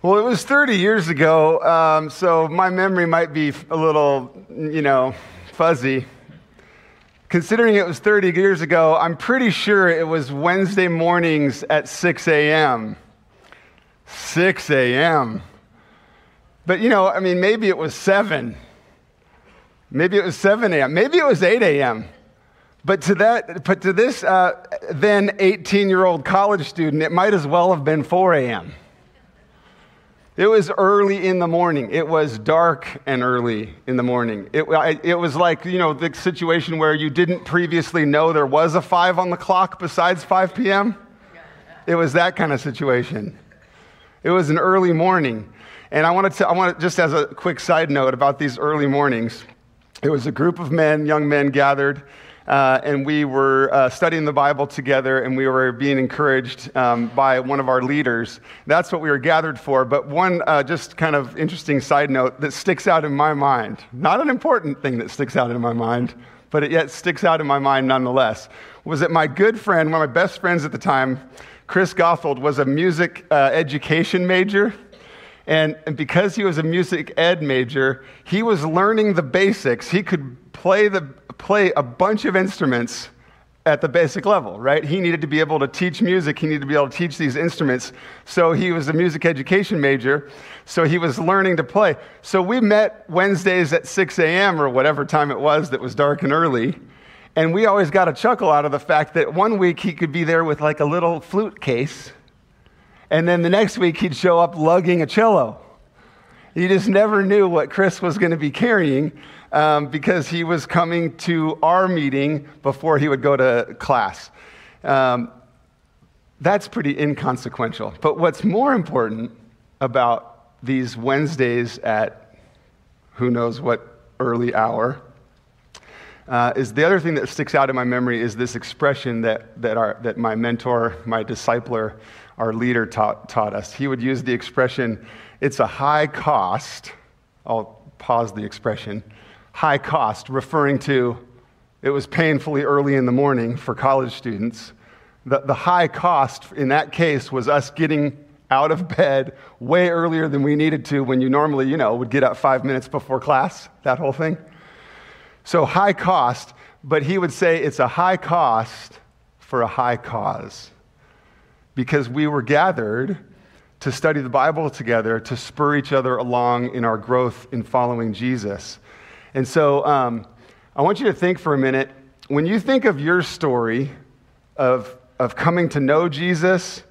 Well, it was 30 years ago, um, so my memory might be a little, you know, fuzzy. Considering it was 30 years ago, I'm pretty sure it was Wednesday mornings at 6 a.m. 6 a.m. But, you know, I mean, maybe it was 7. Maybe it was 7 a.m. Maybe it was 8 a.m. But to that, but to this uh, then 18-year-old college student, it might as well have been 4 a.m. It was early in the morning. It was dark and early in the morning. It, it was like, you know, the situation where you didn't previously know there was a five on the clock besides 5 p.m. It was that kind of situation. It was an early morning. And I wanted to, I want to, just as a quick side note about these early mornings, it was a group of men, young men gathered uh, and we were uh, studying the Bible together, and we were being encouraged um, by one of our leaders. That's what we were gathered for. But one uh, just kind of interesting side note that sticks out in my mind, not an important thing that sticks out in my mind, but it yet sticks out in my mind nonetheless, was that my good friend, one of my best friends at the time, Chris Gothold, was a music uh, education major. And, and because he was a music ed major, he was learning the basics. He could play the play a bunch of instruments at the basic level, right? He needed to be able to teach music, he needed to be able to teach these instruments. So he was a music education major, so he was learning to play. So we met Wednesdays at 6 a.m. or whatever time it was that was dark and early. And we always got a chuckle out of the fact that one week he could be there with like a little flute case, and then the next week he'd show up lugging a cello. You just never knew what Chris was going to be carrying um, because he was coming to our meeting before he would go to class. Um, that's pretty inconsequential. But what's more important about these Wednesdays at who knows what early hour uh, is the other thing that sticks out in my memory is this expression that, that, our, that my mentor, my discipler, our leader taught, taught us. He would use the expression, it's a high cost. I'll pause the expression high cost, referring to it was painfully early in the morning for college students. The, the high cost in that case was us getting out of bed way earlier than we needed to when you normally, you know, would get up five minutes before class, that whole thing. So high cost, but he would say it's a high cost for a high cause. Because we were gathered to study the Bible together, to spur each other along in our growth in following Jesus. And so um, I want you to think for a minute when you think of your story of, of coming to know Jesus,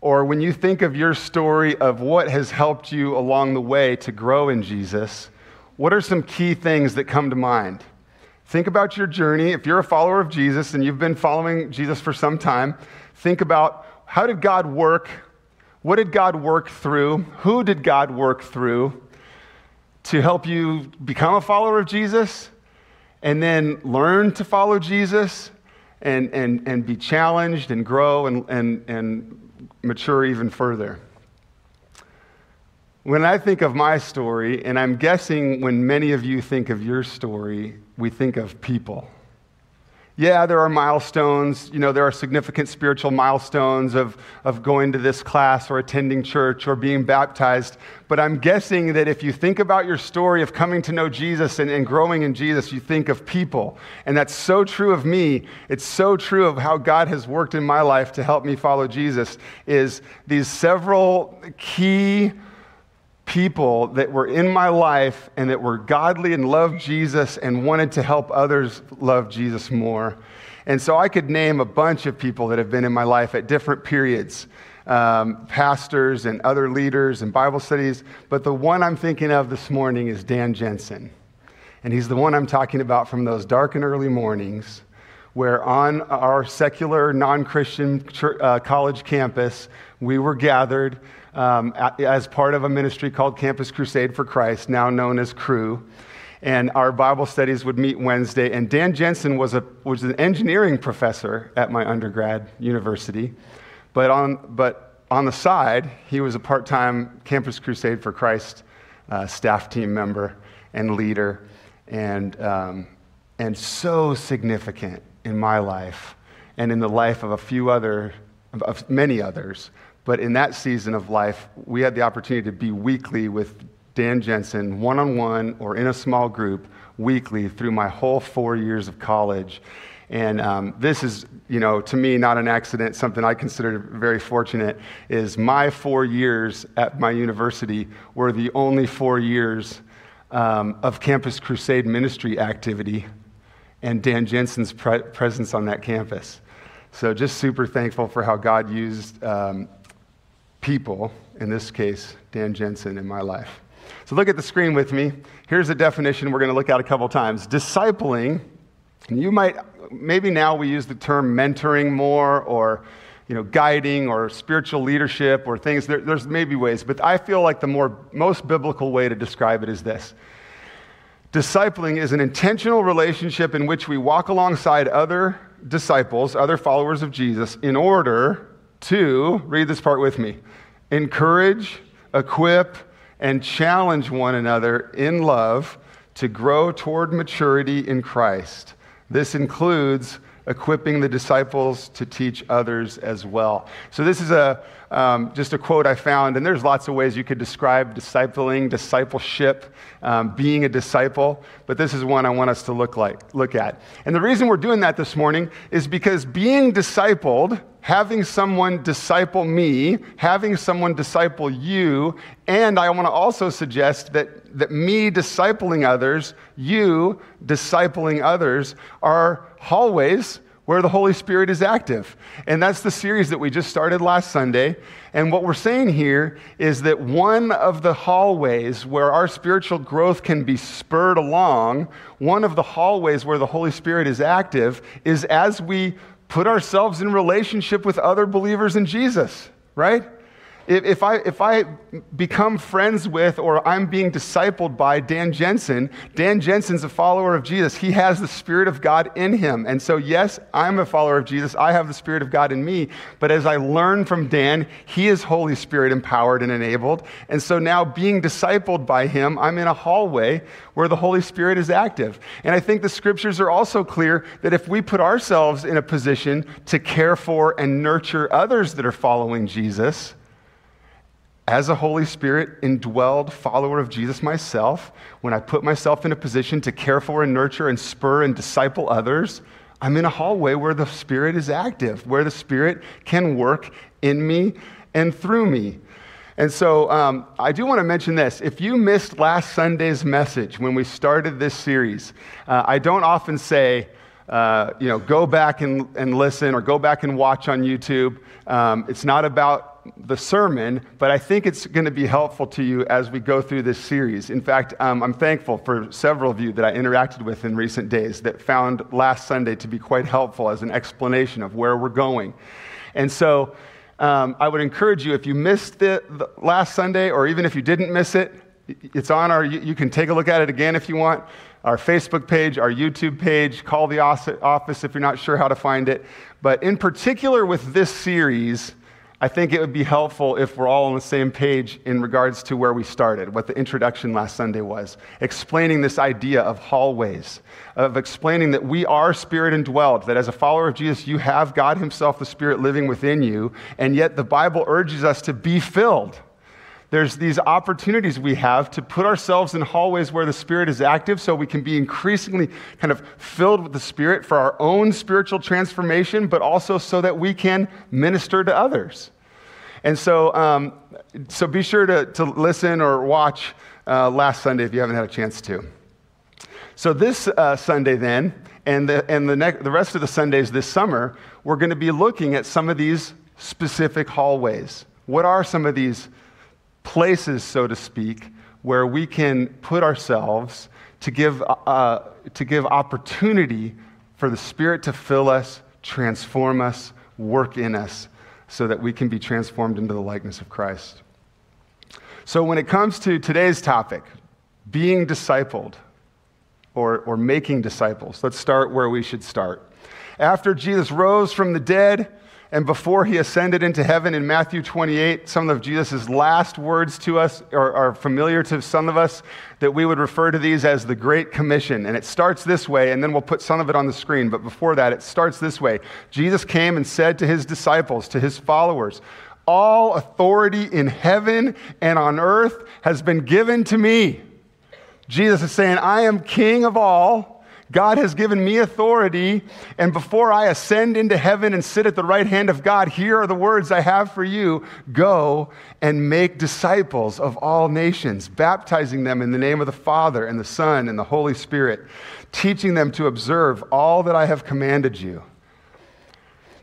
or when you think of your story of what has helped you along the way to grow in Jesus, what are some key things that come to mind? Think about your journey. If you're a follower of Jesus and you've been following Jesus for some time, think about how did God work? What did God work through? Who did God work through? to help you become a follower of Jesus and then learn to follow Jesus and, and, and be challenged and grow and, and, and mature even further. When I think of my story, and I'm guessing when many of you think of your story, we think of people yeah, there are milestones. You know, there are significant spiritual milestones of, of going to this class or attending church or being baptized. But I'm guessing that if you think about your story of coming to know Jesus and, and growing in Jesus, you think of people. And that's so true of me. It's so true of how God has worked in my life to help me follow Jesus, is these several key people that were in my life and that were godly and loved Jesus and wanted to help others love Jesus more. And so I could name a bunch of people that have been in my life at different periods um, pastors and other leaders and Bible studies. But the one I'm thinking of this morning is Dan Jensen. And he's the one I'm talking about from those dark and early mornings where on our secular, non Christian uh, college campus, we were gathered um, as part of a ministry called Campus Crusade for Christ, now known as Cru. And our Bible studies would meet Wednesday. And Dan Jensen was, a, was an engineering professor at my undergrad university. But on, but on the side, he was a part time Campus Crusade for Christ uh, staff team member and leader, and, um, and so significant in my life and in the life of a few other, of many others but in that season of life, we had the opportunity to be weekly with Dan Jensen, one on one or in a small group, weekly through my whole four years of college. And um, this is, you know, to me, not an accident, something I consider very fortunate, is my four years at my university were the only four years um, of Campus Crusade ministry activity and Dan Jensen's pre- presence on that campus. So just super thankful for how God used um, people, in this case, Dan Jensen, in my life. So look at the screen with me. Here's a definition we're going to look at a couple times. Discipling, you might, maybe now we use the term mentoring more or you know, guiding or spiritual leadership or things. There, there's maybe ways, but I feel like the more, most biblical way to describe it is this. Discipling is an intentional relationship in which we walk alongside other disciples, other followers of Jesus, in order to, read this part with me, encourage, equip, and challenge one another in love to grow toward maturity in Christ. This includes equipping the disciples to teach others as well. So, this is a, um, just a quote I found, and there's lots of ways you could describe discipling, discipleship, um, being a disciple, but this is one I want us to look, like, look at. And the reason we're doing that this morning is because being discipled, having someone disciple me, having someone disciple you, and I want to also suggest that, that me discipling others, you discipling others, are hallways where the Holy Spirit is active. And that's the series that we just started last Sunday. And what we're saying here is that one of the hallways where our spiritual growth can be spurred along, one of the hallways where the Holy Spirit is active, is as we put ourselves in relationship with other believers in Jesus, right? If I, if I become friends with or I'm being discipled by Dan Jensen, Dan Jensen's a follower of Jesus. He has the Spirit of God in him. And so, yes, I'm a follower of Jesus. I have the Spirit of God in me. But as I learn from Dan, he is Holy Spirit empowered and enabled. And so now, being discipled by him, I'm in a hallway where the Holy Spirit is active. And I think the scriptures are also clear that if we put ourselves in a position to care for and nurture others that are following Jesus, as a Holy Spirit indwelled follower of Jesus myself, when I put myself in a position to care for and nurture and spur and disciple others, I'm in a hallway where the Spirit is active, where the Spirit can work in me and through me. And so um, I do want to mention this. If you missed last Sunday's message when we started this series, uh, I don't often say, uh, you know, go back and, and listen or go back and watch on YouTube. Um, it's not about the sermon, but I think it's going to be helpful to you as we go through this series. In fact, um, I'm thankful for several of you that I interacted with in recent days that found last Sunday to be quite helpful as an explanation of where we're going. And so um, I would encourage you, if you missed the last Sunday, or even if you didn't miss it, it's on our, you can take a look at it again if you want. Our Facebook page, our YouTube page, call the office if you're not sure how to find it. But in particular with this series, I think it would be helpful if we're all on the same page in regards to where we started, what the introduction last Sunday was, explaining this idea of hallways, of explaining that we are spirit indwelled, that as a follower of Jesus, you have God Himself, the Spirit, living within you, and yet the Bible urges us to be filled there's these opportunities we have to put ourselves in hallways where the Spirit is active so we can be increasingly kind of filled with the Spirit for our own spiritual transformation, but also so that we can minister to others. And so, um, so be sure to, to listen or watch uh, last Sunday if you haven't had a chance to. So, this uh, Sunday, then, and, the, and the, the rest of the Sundays this summer, we're going to be looking at some of these specific hallways. What are some of these places, so to speak, where we can put ourselves to give, uh, to give opportunity for the Spirit to fill us, transform us, work in us, so that we can be transformed into the likeness of Christ. So, when it comes to today's topic, being discipled or, or making disciples, let's start where we should start. After Jesus rose from the dead, and before he ascended into heaven in Matthew 28, some of Jesus' last words to us are, are, familiar to some of us that we would refer to these as the Great Commission. And it starts this way, and then we'll put some of it on the screen. But before that, it starts this way Jesus came and said to his disciples, to his followers, All authority in heaven and on earth has been given to me. Jesus is saying, I am king of all. God has given me authority, and before I ascend into heaven and sit at the right hand of God, here are the words I have for you Go and make disciples of all nations, baptizing them in the name of the Father and the Son and the Holy Spirit, teaching them to observe all that I have commanded you.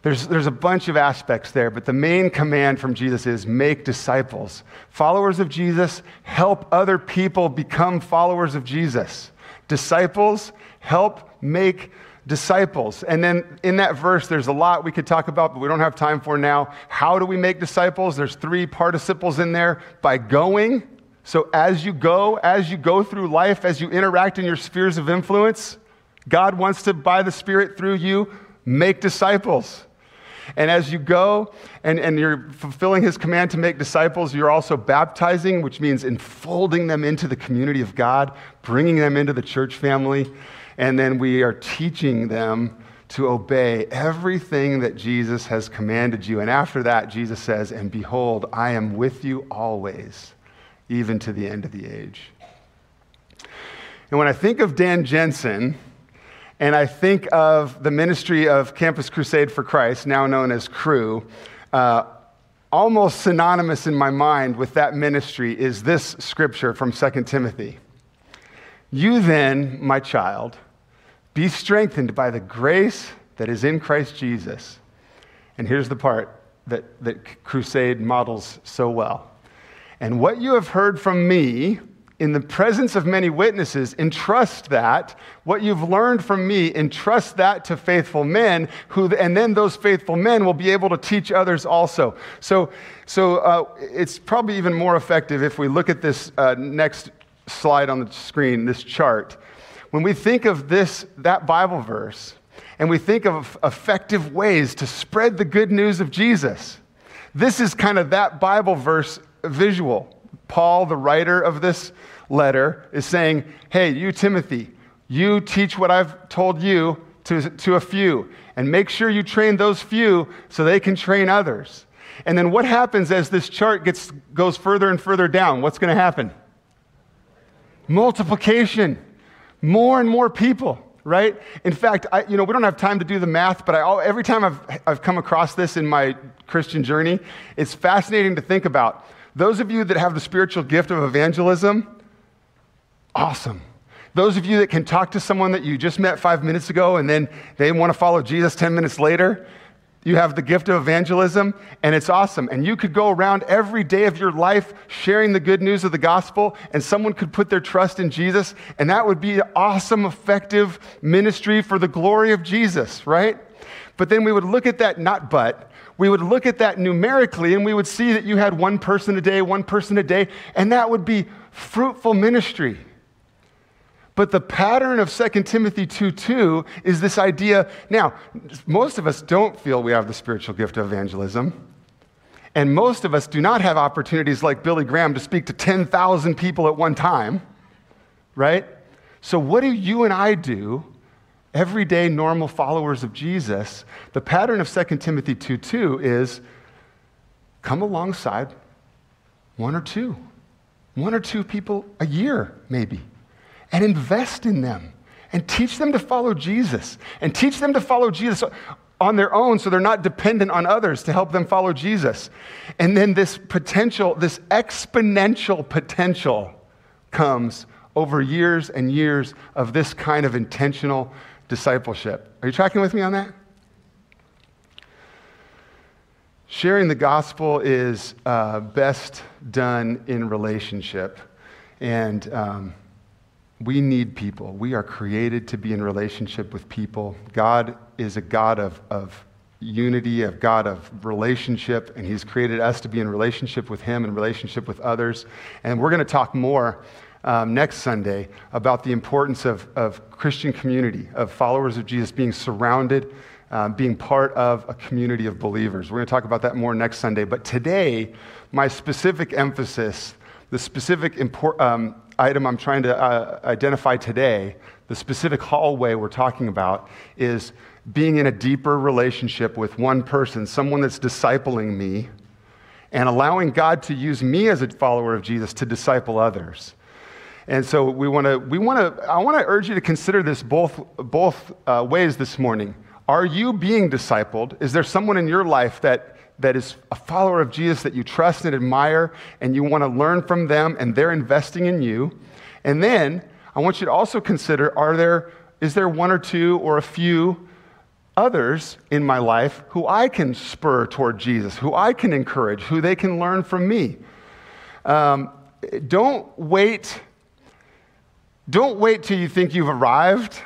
There's, there's a bunch of aspects there, but the main command from Jesus is make disciples. Followers of Jesus help other people become followers of Jesus. Disciples help make disciples. And then in that verse, there's a lot we could talk about, but we don't have time for now. How do we make disciples? There's three participles in there by going. So as you go, as you go through life, as you interact in your spheres of influence, God wants to, by the Spirit through you, make disciples. And as you go and, and you're fulfilling his command to make disciples, you're also baptizing, which means enfolding them into the community of God, bringing them into the church family. And then we are teaching them to obey everything that Jesus has commanded you. And after that, Jesus says, And behold, I am with you always, even to the end of the age. And when I think of Dan Jensen, and I think of the ministry of Campus Crusade for Christ, now known as Cru. uh, almost synonymous in my mind with that ministry is this scripture from 2 Timothy. You then, my child, be strengthened by the grace that is in Christ Jesus. And here's the part that, that Crusade models so well. And what you have heard from me, in the presence of many witnesses, entrust that, what you've learned from me, entrust that to faithful men, who, and then those faithful men will be able to teach others also. So, so uh, it's probably even more effective if we look at this uh, next slide on the screen, this chart. When we think of this, that Bible verse, and we think of effective ways to spread the good news of Jesus, this is kind of that Bible verse visual. Paul, the writer of this letter, is saying, Hey, you, Timothy, you teach what I've told you to, to a few, and make sure you train those few so they can train others. And then what happens as this chart gets, goes further and further down? What's going to happen? Multiplication. More and more people, right? In fact, I, you know, we don't have time to do the math, but I, every time I've, I've come across this in my Christian journey, it's fascinating to think about. Those of you that have the spiritual gift of evangelism, awesome. Those of you that can talk to someone that you just met five minutes ago and then they want to follow Jesus 10 minutes later, you have the gift of evangelism, and it's awesome. And you could go around every day of your life sharing the good news of the gospel, and someone could put their trust in Jesus, and that would be an awesome, effective ministry for the glory of Jesus, right? But then we would look at that, not but, we would look at that numerically and we would see that you had one person a day, one person a day, and that would be fruitful ministry. But the pattern of 2 Timothy 2 2 is this idea. Now, most of us don't feel we have the spiritual gift of evangelism. And most of us do not have opportunities like Billy Graham to speak to 10,000 people at one time, right? So, what do you and I do everyday normal followers of Jesus, the pattern of 2 Timothy 2 2 is come alongside one or two, one or two people a year, maybe, and invest in them and teach them to follow Jesus and teach them to follow Jesus on their own so they're not dependent on others to help them follow Jesus. And then this potential, this exponential potential comes over years and years of this kind of intentional discipleship. Are you tracking with me on that? Sharing the gospel is uh, best done in relationship. And um, we need people. We are created to be in relationship with people. God is a God of, of unity, of God of relationship, and He's created us to be in relationship with Him and relationship with others. And we're going to talk more um, next Sunday about the importance of, of Christian community, of followers of Jesus being surrounded, um, being part of a community of believers. We're going to talk about that more next Sunday. But today, my specific emphasis, the specific import, um, item I'm trying to uh, identify today, the specific hallway we're talking about, is being in a deeper relationship with one person, someone that's discipling me and allowing God to use me as a follower of Jesus to disciple others. And so we want to, we want to, I want to urge you to consider this both, both uh, ways this morning. Are you being discipled? Is there someone in your life that, that is a follower of Jesus that you trust and admire and you want to learn from them and they're investing in you? And then I want you to also consider, are there, is there one or two or a few others in my life who I can spur toward Jesus, who I can encourage, who they can learn from me. Um, don't wait. Don't wait till you think you've arrived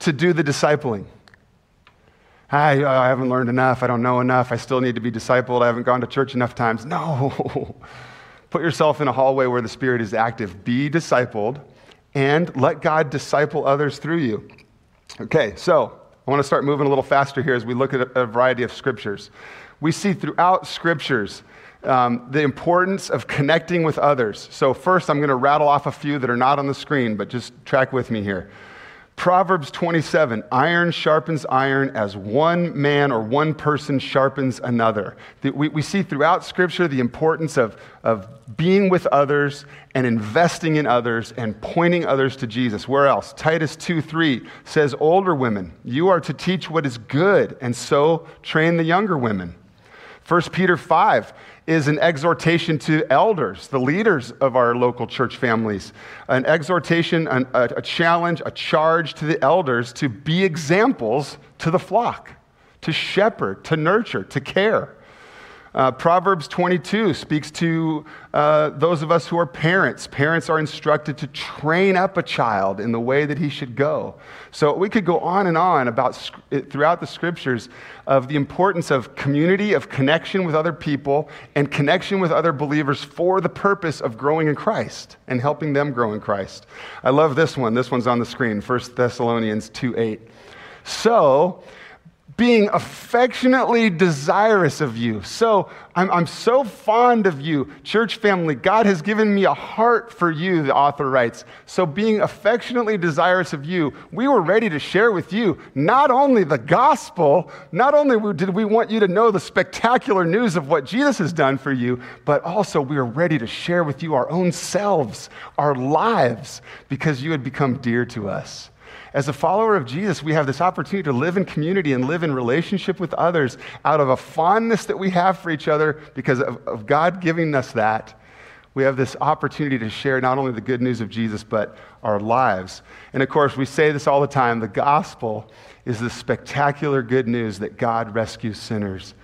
to do the discipling. I, I haven't learned enough. I don't know enough. I still need to be discipled. I haven't gone to church enough times. No. Put yourself in a hallway where the Spirit is active. Be discipled and let God disciple others through you. Okay, so I want to start moving a little faster here as we look at a, variety of scriptures. We see throughout scriptures um, the importance of connecting with others. So, first, I'm going to rattle off a few that are not on the screen, but just track with me here. Proverbs 27 iron sharpens iron as one man or one person sharpens another. We, we see throughout Scripture the importance of, of being with others and investing in others and pointing others to Jesus. Where else? Titus 2 3 says, Older women, you are to teach what is good, and so train the younger women. 1 Peter 5 is an exhortation to elders, the leaders of our local church families, an exhortation, an, a, a challenge, a charge to the elders to be examples to the flock, to shepherd, to nurture, to care. Uh, Proverbs 22 speaks to uh, those of us who are parents. Parents are instructed to train up a child in the way that he should go. So we could go on and on about throughout the scriptures of the importance of community, of connection with other people, and connection with other believers for the purpose of growing in Christ and helping them grow in Christ. I love this one. This one's on the screen 1 Thessalonians 2 8. So, being affectionately desirous of you. So I'm, I'm, so fond of you, church family. God has given me a heart for you, the author writes. So, being affectionately desirous of you, we were ready to share with you not only the gospel, not only did we want you to know the spectacular news of what Jesus has done for you, but also we are ready to share with you our own selves, our lives, because you had become dear to us. As a follower of Jesus, we have this opportunity to live in community and live in relationship with others out of a fondness that we have for each other because of, of God giving us that. We have this opportunity to share not only the good news of Jesus, but our lives. And of course, we say this all the time the gospel is the spectacular good news that God rescues sinners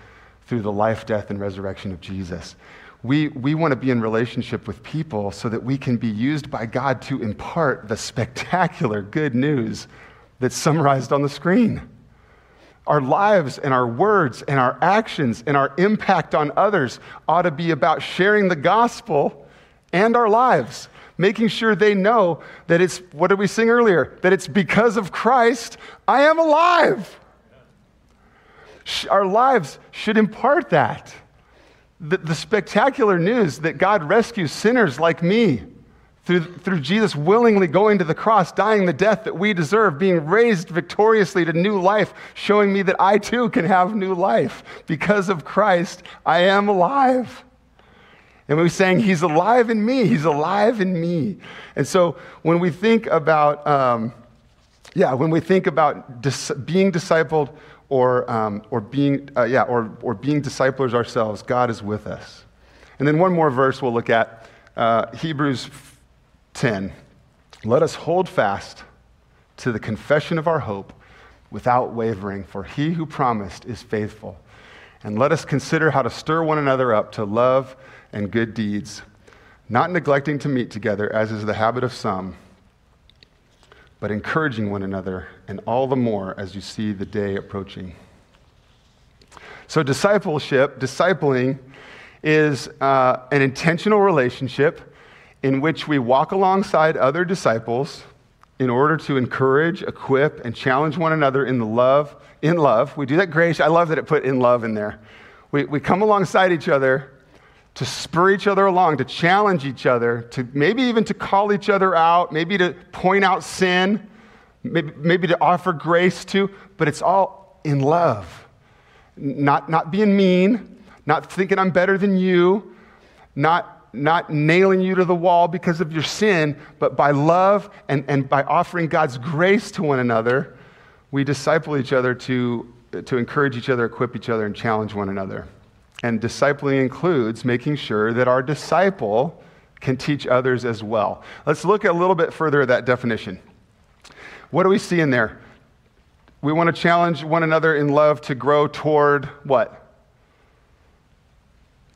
through the life, death, and resurrection of Jesus. We, we want to be in relationship with people so that we can be used by God to impart the spectacular good news that's summarized on the screen. Our lives and our words and our actions and our impact on others ought to be about sharing the gospel and our lives, making sure they know that it's, what did we sing earlier? That it's because of Christ I am alive. Our lives should impart that the, the spectacular news that God rescues sinners like me through, through Jesus willingly going to the cross, dying the death that we deserve, being raised victoriously to new life, showing me that I too can have new life. Because of Christ, I am alive. And we sang, He's alive in me. He's alive in me. And so when we think about, um, yeah, when we think about dis- being discipled, or, um, or, being, uh, yeah, or, or being disciplers ourselves, God is with us. And then one more verse we'll look at uh, Hebrews 10. Let us hold fast to the confession of our hope without wavering, for he who promised is faithful. And let us consider how to stir one another up to love and good deeds, not neglecting to meet together, as is the habit of some but encouraging one another, and all the more as you see the day approaching. So, discipleship, discipling, is uh, an intentional relationship in which we walk alongside other disciples in order to encourage, equip, and challenge one another in the love. In love, we do that grace. I love that it put in love in there. We, we come alongside each other to spur each other along, to challenge each other, to maybe even to call each other out, maybe to point out sin, maybe, maybe to offer grace to, but it's all in love. Not, not being mean, not thinking I'm better than you, not, not nailing you to the wall because of your sin, but by love and, and by offering God's grace to one another, we disciple each other to, to encourage each other, equip each other, and challenge one another. And discipling includes making sure that our disciple can teach others as well. Let's look a little bit further at that definition. What do we see in there? We want to challenge one another in love to grow toward what?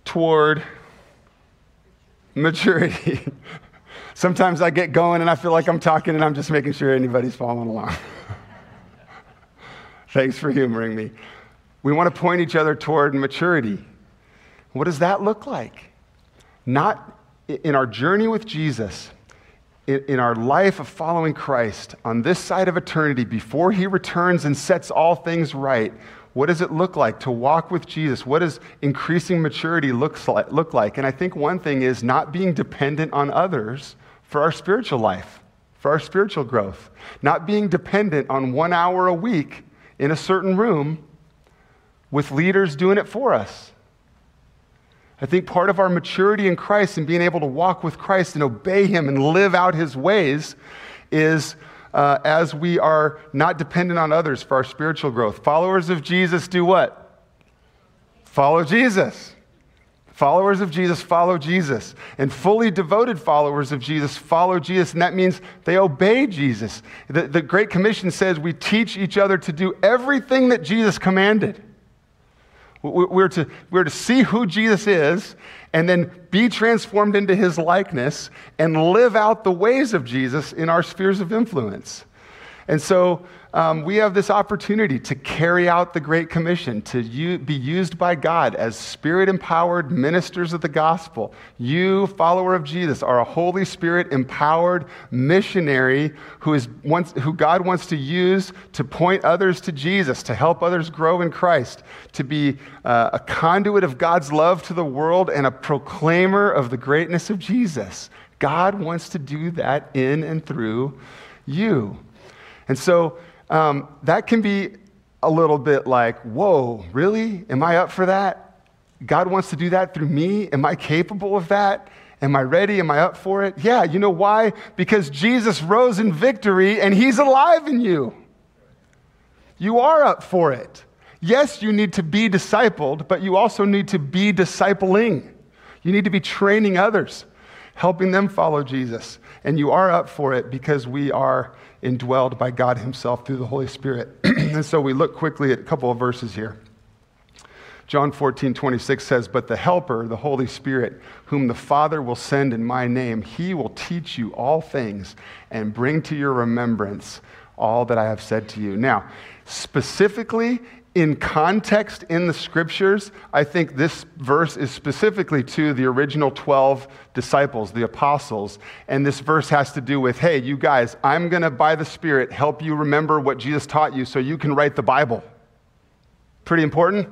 Toward maturity. Sometimes I get going and I feel like I'm talking and I'm just making sure anybody's following along. Thanks for humoring me. We want to point each other toward maturity. What does that look like? Not in our journey with Jesus, in our life of following Christ on this side of eternity, before he returns and sets all things right, what does it look like to walk with Jesus? What does increasing maturity look like? And I think one thing is not being dependent on others for our spiritual life, for our spiritual growth. Not being dependent on one hour a week in a certain room with leaders doing it for us. I think part of our maturity in Christ and being able to walk with Christ and obey Him and live out His ways is uh, as we are not dependent on others for our spiritual growth. Followers of Jesus do what? Follow Jesus. Followers of Jesus follow Jesus. And fully devoted followers of Jesus follow Jesus. And that means they obey Jesus. The, the Great Commission says we teach each other to do everything that Jesus commanded. We're to, we're to see who Jesus is and then be transformed into his likeness and live out the ways of Jesus in our spheres of influence. And so um, we have this opportunity to carry out the Great Commission, to u- be used by God as spirit empowered ministers of the gospel. You, follower of Jesus, are a Holy Spirit empowered missionary who, is who God wants to use to point others to Jesus, to help others grow in Christ, to be uh, a conduit of God's love to the world and a proclaimer of the greatness of Jesus. God wants to do that in and through you. And so um, that can be a little bit like, whoa, really? Am I up for that? God wants to do that through me? Am I capable of that? Am I ready? Am I up for it? Yeah, you know why? Because Jesus rose in victory and he's alive in you. You are up for it. Yes, you need to be discipled, but you also need to be discipling. You need to be training others, helping them follow Jesus. And you are up for it because we are indwelled by God Himself through the Holy Spirit. and so we look quickly at a couple of verses here. John 14, 26 says, But the Helper, the Holy Spirit, whom the Father will send in my name, he will teach you all things and bring to your remembrance all that I have said to you. Now, specifically in context in the scriptures, I think this verse is specifically to the original 12 disciples, the apostles. And this verse has to do with hey, you guys, I'm going to, by the Spirit, help you remember what Jesus taught you so you can write the Bible. Pretty important?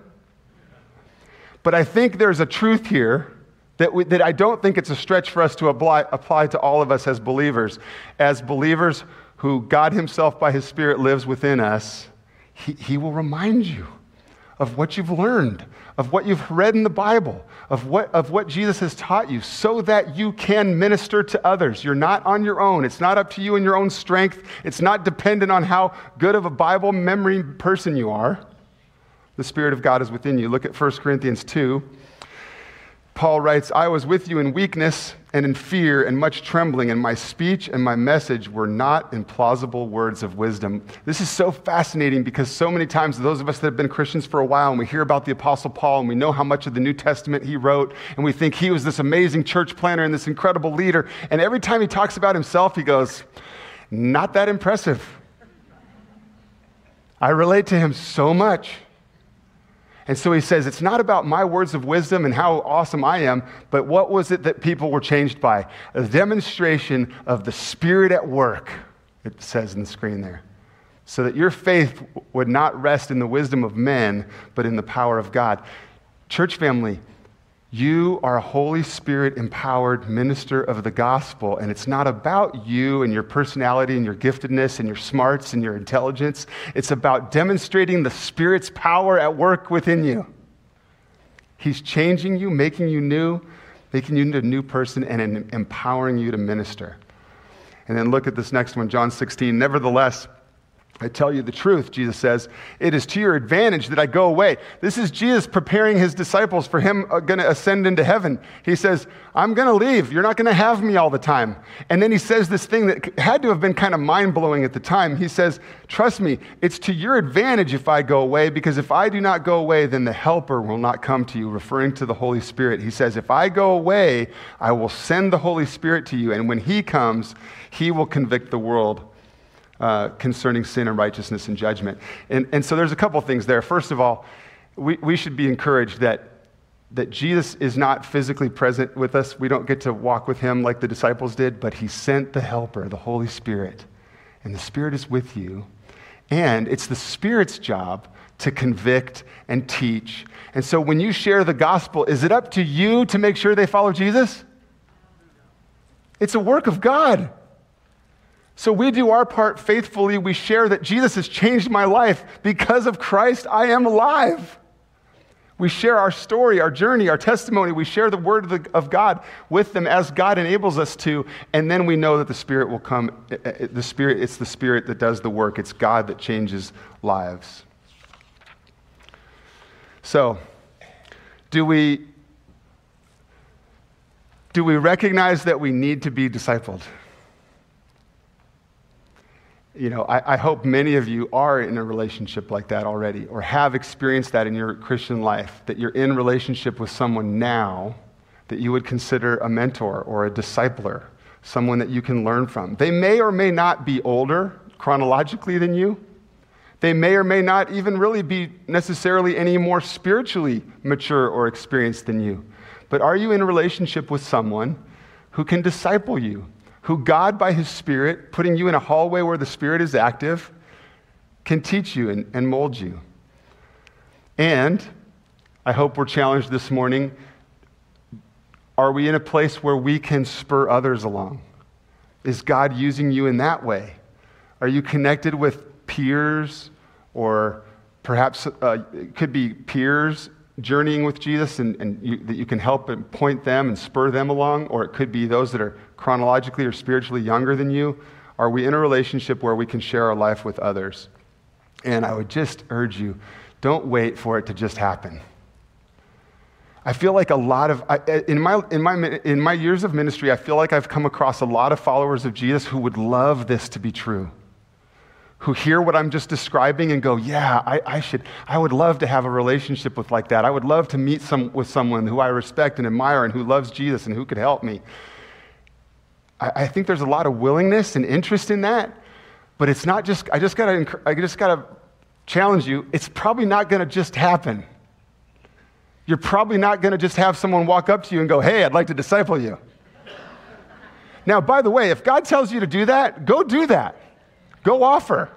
But I think there's a truth here that, we, that I don't think it's a stretch for us to apply, apply to all of us as believers. As believers who God Himself, by His Spirit, lives within us he, he will remind you of what you've learned, of what you've read in the Bible, of what, of what Jesus has taught you, so that you can minister to others. You're not on your own. It's not up to you in your own strength. It's not dependent on how good of a Bible memory person you are. The Spirit of God is within you. Look at 1 Corinthians 2. Paul writes, I was with you in weakness and in fear and much trembling, and my speech and my message were not in plausible words of wisdom. This is so fascinating because so many times, those of us that have been Christians for a while and we hear about the Apostle Paul and we know how much of the New Testament he wrote, and we think he was this amazing church planner and this incredible leader. And every time he talks about himself, he goes, Not that impressive. I relate to him so much. And so he says, It's not about my words of wisdom and how awesome I am, but what was it that people were changed by? A demonstration of the Spirit at work, it says in the screen there. So that your faith would not rest in the wisdom of men, but in the power of God. Church family, you are a Holy Spirit empowered minister of the gospel, and it's not about you and your personality and your giftedness and your smarts and your intelligence. It's about demonstrating the Spirit's power at work within you. He's changing you, making you new, making you into a new person, and empowering you to minister. And then look at this next one, John 16. Nevertheless, I tell you the truth, Jesus says, it is to your advantage that I go away. This is Jesus preparing his disciples for him uh, going to ascend into heaven. He says, I'm going to leave. You're not going to have me all the time. And then he says this thing that had to have been kind of mind blowing at the time. He says, Trust me, it's to your advantage if I go away, because if I do not go away, then the Helper will not come to you, referring to the Holy Spirit. He says, If I go away, I will send the Holy Spirit to you. And when he comes, he will convict the world uh, concerning sin and righteousness and judgment. And, and so there's a couple things there. First of all, we, we should be encouraged that, that Jesus is not physically present with us. We don't get to walk with him like the disciples did, but he sent the Helper, the Holy Spirit. And the Spirit is with you. And it's the Spirit's job to convict and teach. And so when you share the gospel, is it up to you to make sure they follow Jesus? It's a work of God. So we do our part faithfully. We share that Jesus has changed my life. Because of Christ, I am alive. We share our story, our journey, our testimony. We share the word of, the, of, God with them as God enables us to. And then we know that the Spirit will come. Uh, uh, uh, the Spirit, it's the Spirit that does the work. It's God that changes lives. So, do we, do we recognize that we need to be discipled? You know, I, I, hope many of you are in a relationship like that already or have experienced that in your Christian life, that you're in relationship with someone now that you would consider a mentor or a discipler, someone that you can learn from. They may or may not be older chronologically than you. They may or may not even really be necessarily any more spiritually mature or experienced than you. But are you in a relationship with someone who can disciple you, who God, by His Spirit, putting you in a hallway where the Spirit is active, can teach you and, and mold you. And I hope we're challenged this morning. Are we in a place where we can spur others along? Is God using you in that way? Are you connected with peers or perhaps uh, it could be peers journeying with Jesus and, and you, that you can help and point them and spur them along, or it could be those that are chronologically or spiritually younger than you. Are we in a relationship where we can share our life with others? And I would just urge you don't wait for it to just happen. I feel like a lot of, in my, in, my, in my years of ministry, I feel like I've come across a lot of followers of Jesus who would love this to be true who hear what I'm just describing and go, yeah, I, I, should, I would love to have a relationship with like that. I would love to meet some, with someone who I respect and admire and who loves Jesus and who could help me. I, I think there's a lot of willingness and interest in that, but it's not just, I just gotta, I just gotta challenge you, it's probably not gonna just happen. You're probably not gonna just have someone walk up to you and go, hey, I'd like to disciple you. Now, by the way, if God tells you to do that, go do that. Go offer.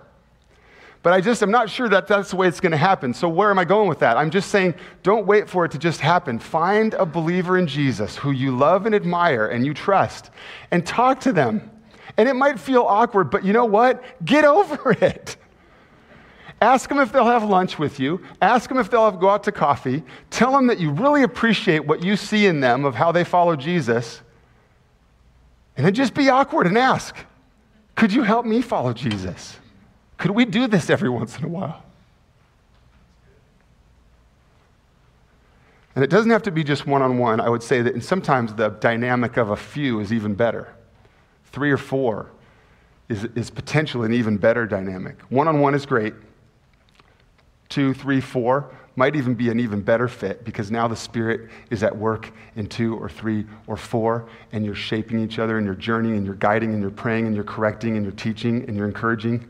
But I just, I'm not sure that that's the way it's going to happen. So, where am I going with that? I'm just saying, don't wait for it to just happen. Find a believer in Jesus who you love and admire and you trust and talk to them. And it might feel awkward, but you know what? Get over it. Ask them if they'll have lunch with you. Ask them if they'll have, go out to coffee. Tell them that you really appreciate what you see in them of how they follow Jesus. And then just be awkward and ask. Could you help me follow Jesus? Could we do this every once in a while? And it doesn't have to be just one on one. I would say that sometimes the dynamic of a few is even better. Three or four is, is potentially an even better dynamic. One on one is great. Two, three, four might even be an even better fit because now the Spirit is at work in two or three or four, and you're shaping each other, and you're journeying, and you're guiding, and you're praying, and you're correcting, and you're teaching, and you're encouraging.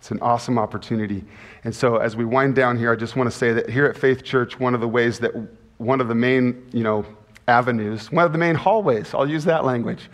It's an awesome opportunity. And so, as we wind down here, I just want to say that here at Faith Church, one of the ways that one of the main, you know, avenues, one of the main hallways, I'll use that language.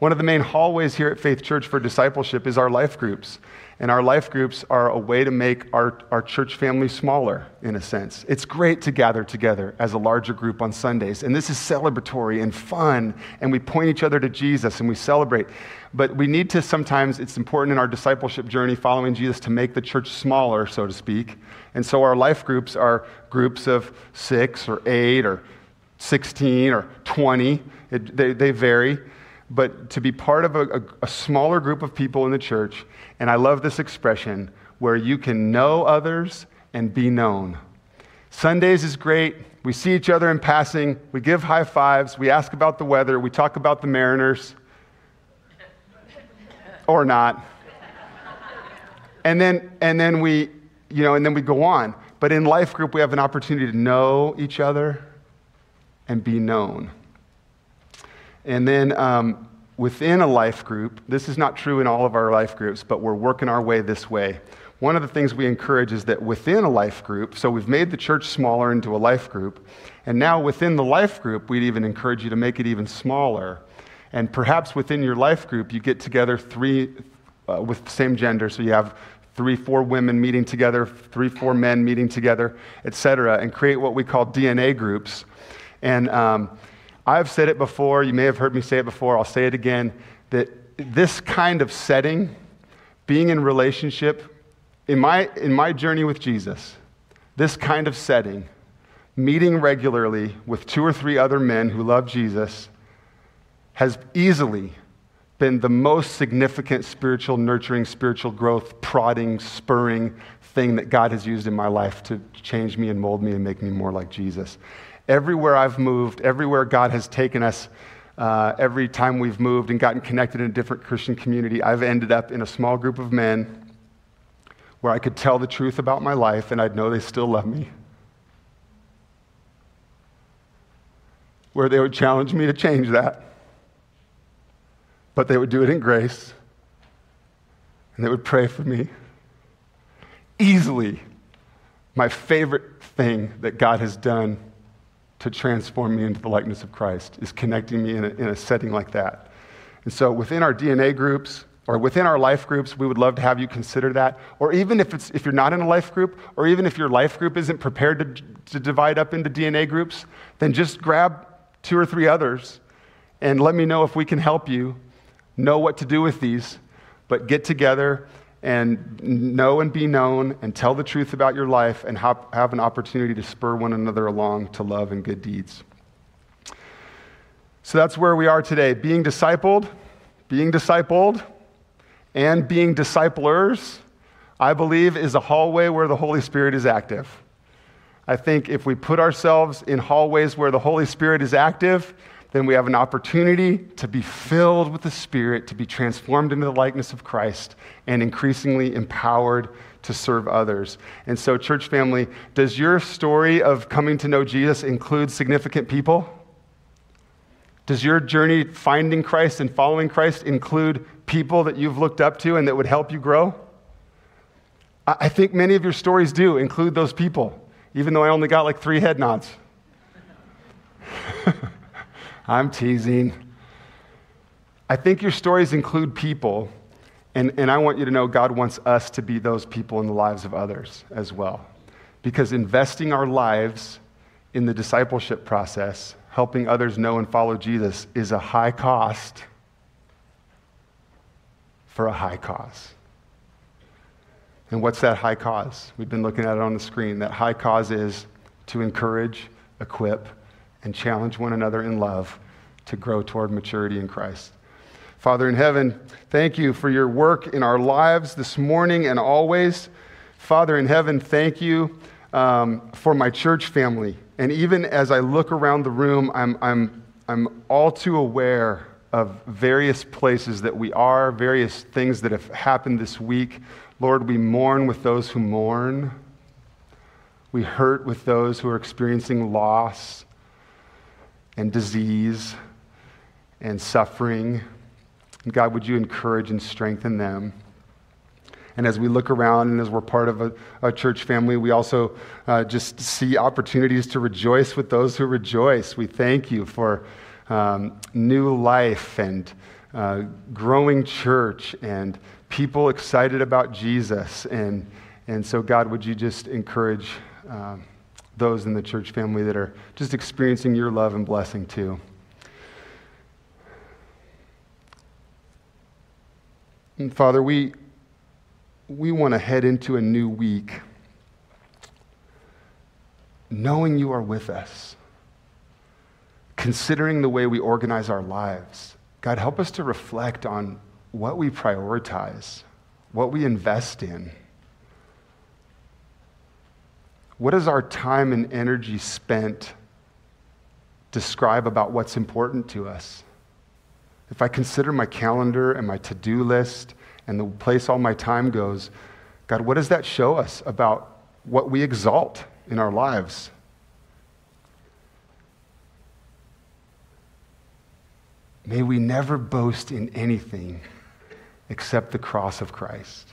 One of the main hallways here at Faith Church for discipleship is our life groups. And our life groups are a way to make our, our church family smaller, in a sense. It's great to gather together as a larger group on Sundays. And this is celebratory and fun. And we point each other to Jesus and we celebrate. But we need to sometimes, it's important in our discipleship journey following Jesus to make the church smaller, so to speak. And so our life groups are groups of six or eight or 16 or 20. It, they, they vary but to be part of a, a, a, smaller group of people in the church, and I love this expression, where you can know others and be known. Sundays is great. We see each other in passing, we give high fives, we ask about the weather, we talk about the Mariners, or not. And then, and then we, you know, and then we go on. But in life group, we have an opportunity to know each other and be known. And then um, within a life group, this is not true in all of our life groups, but we're working our way this way. One of the things we encourage is that within a life group, so we've made the church smaller into a life group, and now within the life group, we'd even encourage you to make it even smaller. And perhaps within your life group, you get together three uh, with the same gender, so you have three, four women meeting together, three, four men meeting together, et cetera, and create what we call DNA groups. And um, I've said it before, you may have heard me say it before, I'll say it again, that this kind of setting, being in relationship, in my, in my journey with Jesus, this kind of setting, meeting regularly with two or three other men who love Jesus, has easily been the most significant spiritual nurturing, spiritual growth, prodding, spurring thing that God has used in my life to change me and mold me and make me more like Jesus. Everywhere I've moved, everywhere God has taken us, uh, every time we've moved and gotten connected in a different Christian community, I've ended up in a small group of men where I could tell the truth about my life and I'd know they still love me. Where they would challenge me to change that, but they would do it in grace and they would pray for me. Easily, my favorite thing that God has done to transform me into the likeness of Christ, is connecting me in a, in a setting like that. And so within our DNA groups, or within our life groups, we would love to have you consider that. Or even if, it's, if you're not in a life group, or even if your life group isn't prepared to, to divide up into DNA groups, then just grab two or three others and let me know if we can help you know what to do with these. But get together and know and be known and tell the truth about your life and have, have an opportunity to spur one another along to love and good deeds. So that's where we are today being discipled, being discipled, and being disciplers, I believe, is a hallway where the Holy Spirit is active. I think if we put ourselves in hallways where the Holy Spirit is active, then we have an opportunity to be filled with the Spirit, to be transformed into the likeness of Christ, and increasingly empowered to serve others. And so, church family, does your story of coming to know Jesus include significant people? Does your journey finding Christ and following Christ include people that you've looked up to and that would help you grow? I think many of your stories do include those people, even though I only got like three head nods. I'm teasing. I think your stories include people, and, and I want you to know God wants us to be those people in the lives of others as well. Because investing our lives in the discipleship process, helping others know and follow Jesus, is a high cost for a high cause. And what's that high cause? We've been looking at it on the screen. That high cause is to encourage, equip, and challenge one another in love to grow toward maturity in Christ. Father in heaven, thank you for your work in our lives this morning and always. Father in heaven, thank you um, for my church family. And even as I look around the room, I'm, I'm, I'm all too aware of various places that we are, various things that have happened this week. Lord, we mourn with those who mourn. We hurt with those who are experiencing loss and disease and suffering. And God, would you encourage and strengthen them? And as we look around and as we're part of a, a church family, we also uh, just see opportunities to rejoice with those who rejoice. We thank you for um, new life and uh, growing church and people excited about Jesus. And, and so, God, would you just encourage um, those in the church family that are just experiencing your love and blessing too? And Father, we, we want to head into a new week knowing you are with us, considering the way we organize our lives. God, help us to reflect on what we prioritize, what we invest in. What does our time and energy spent describe about what's important to us? If I consider my calendar and my to do list and the place all my time goes, God, what does that show us about what we exalt in our lives? May we never boast in anything except the cross of Christ.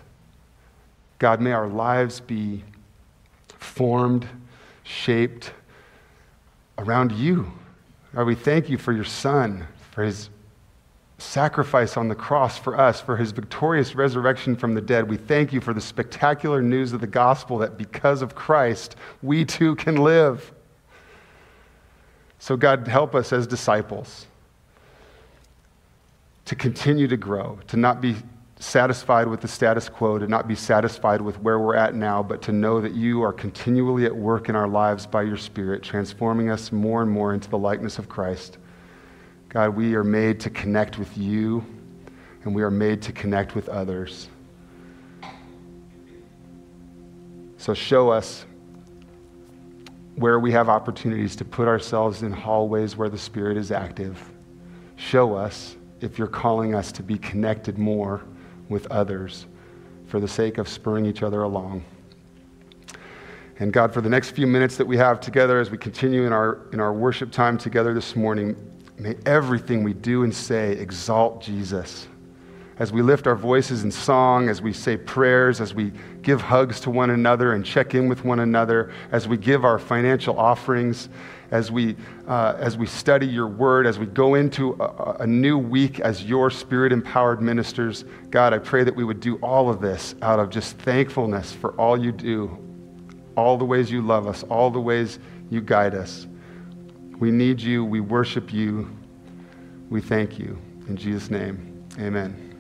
God, may our lives be formed, shaped around you. God, we thank you for your Son, for his sacrifice on the cross for us, for his victorious resurrection from the dead. We thank you for the spectacular news of the gospel that because of Christ, we too can live. So, God, help us as disciples to continue to grow, to not be satisfied with the status quo, to not be satisfied with where we're at now, but to know that you are continually at work in our lives by your Spirit, transforming us more and more into the likeness of Christ. God, we are made to connect with you, and we are made to connect with others. So show us where we have opportunities to put ourselves in hallways where the Spirit is active. Show us if you're calling us to be connected more with others for the sake of spurring each other along. And God, for the next few minutes that we have together as we continue in our, in our worship time together this morning, may everything we do and say exalt Jesus. As we lift our voices in song, as we say prayers, as we give hugs to one another and check in with one another, as we give our financial offerings, as we, uh, as we study your word, as we go into a, a new week as your spirit empowered ministers. God, I pray that we would do all of this out of just thankfulness for all you do, all the ways you love us, all the ways you guide us. We need you. We worship you. We thank you. In Jesus' name, amen.